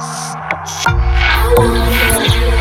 I wanna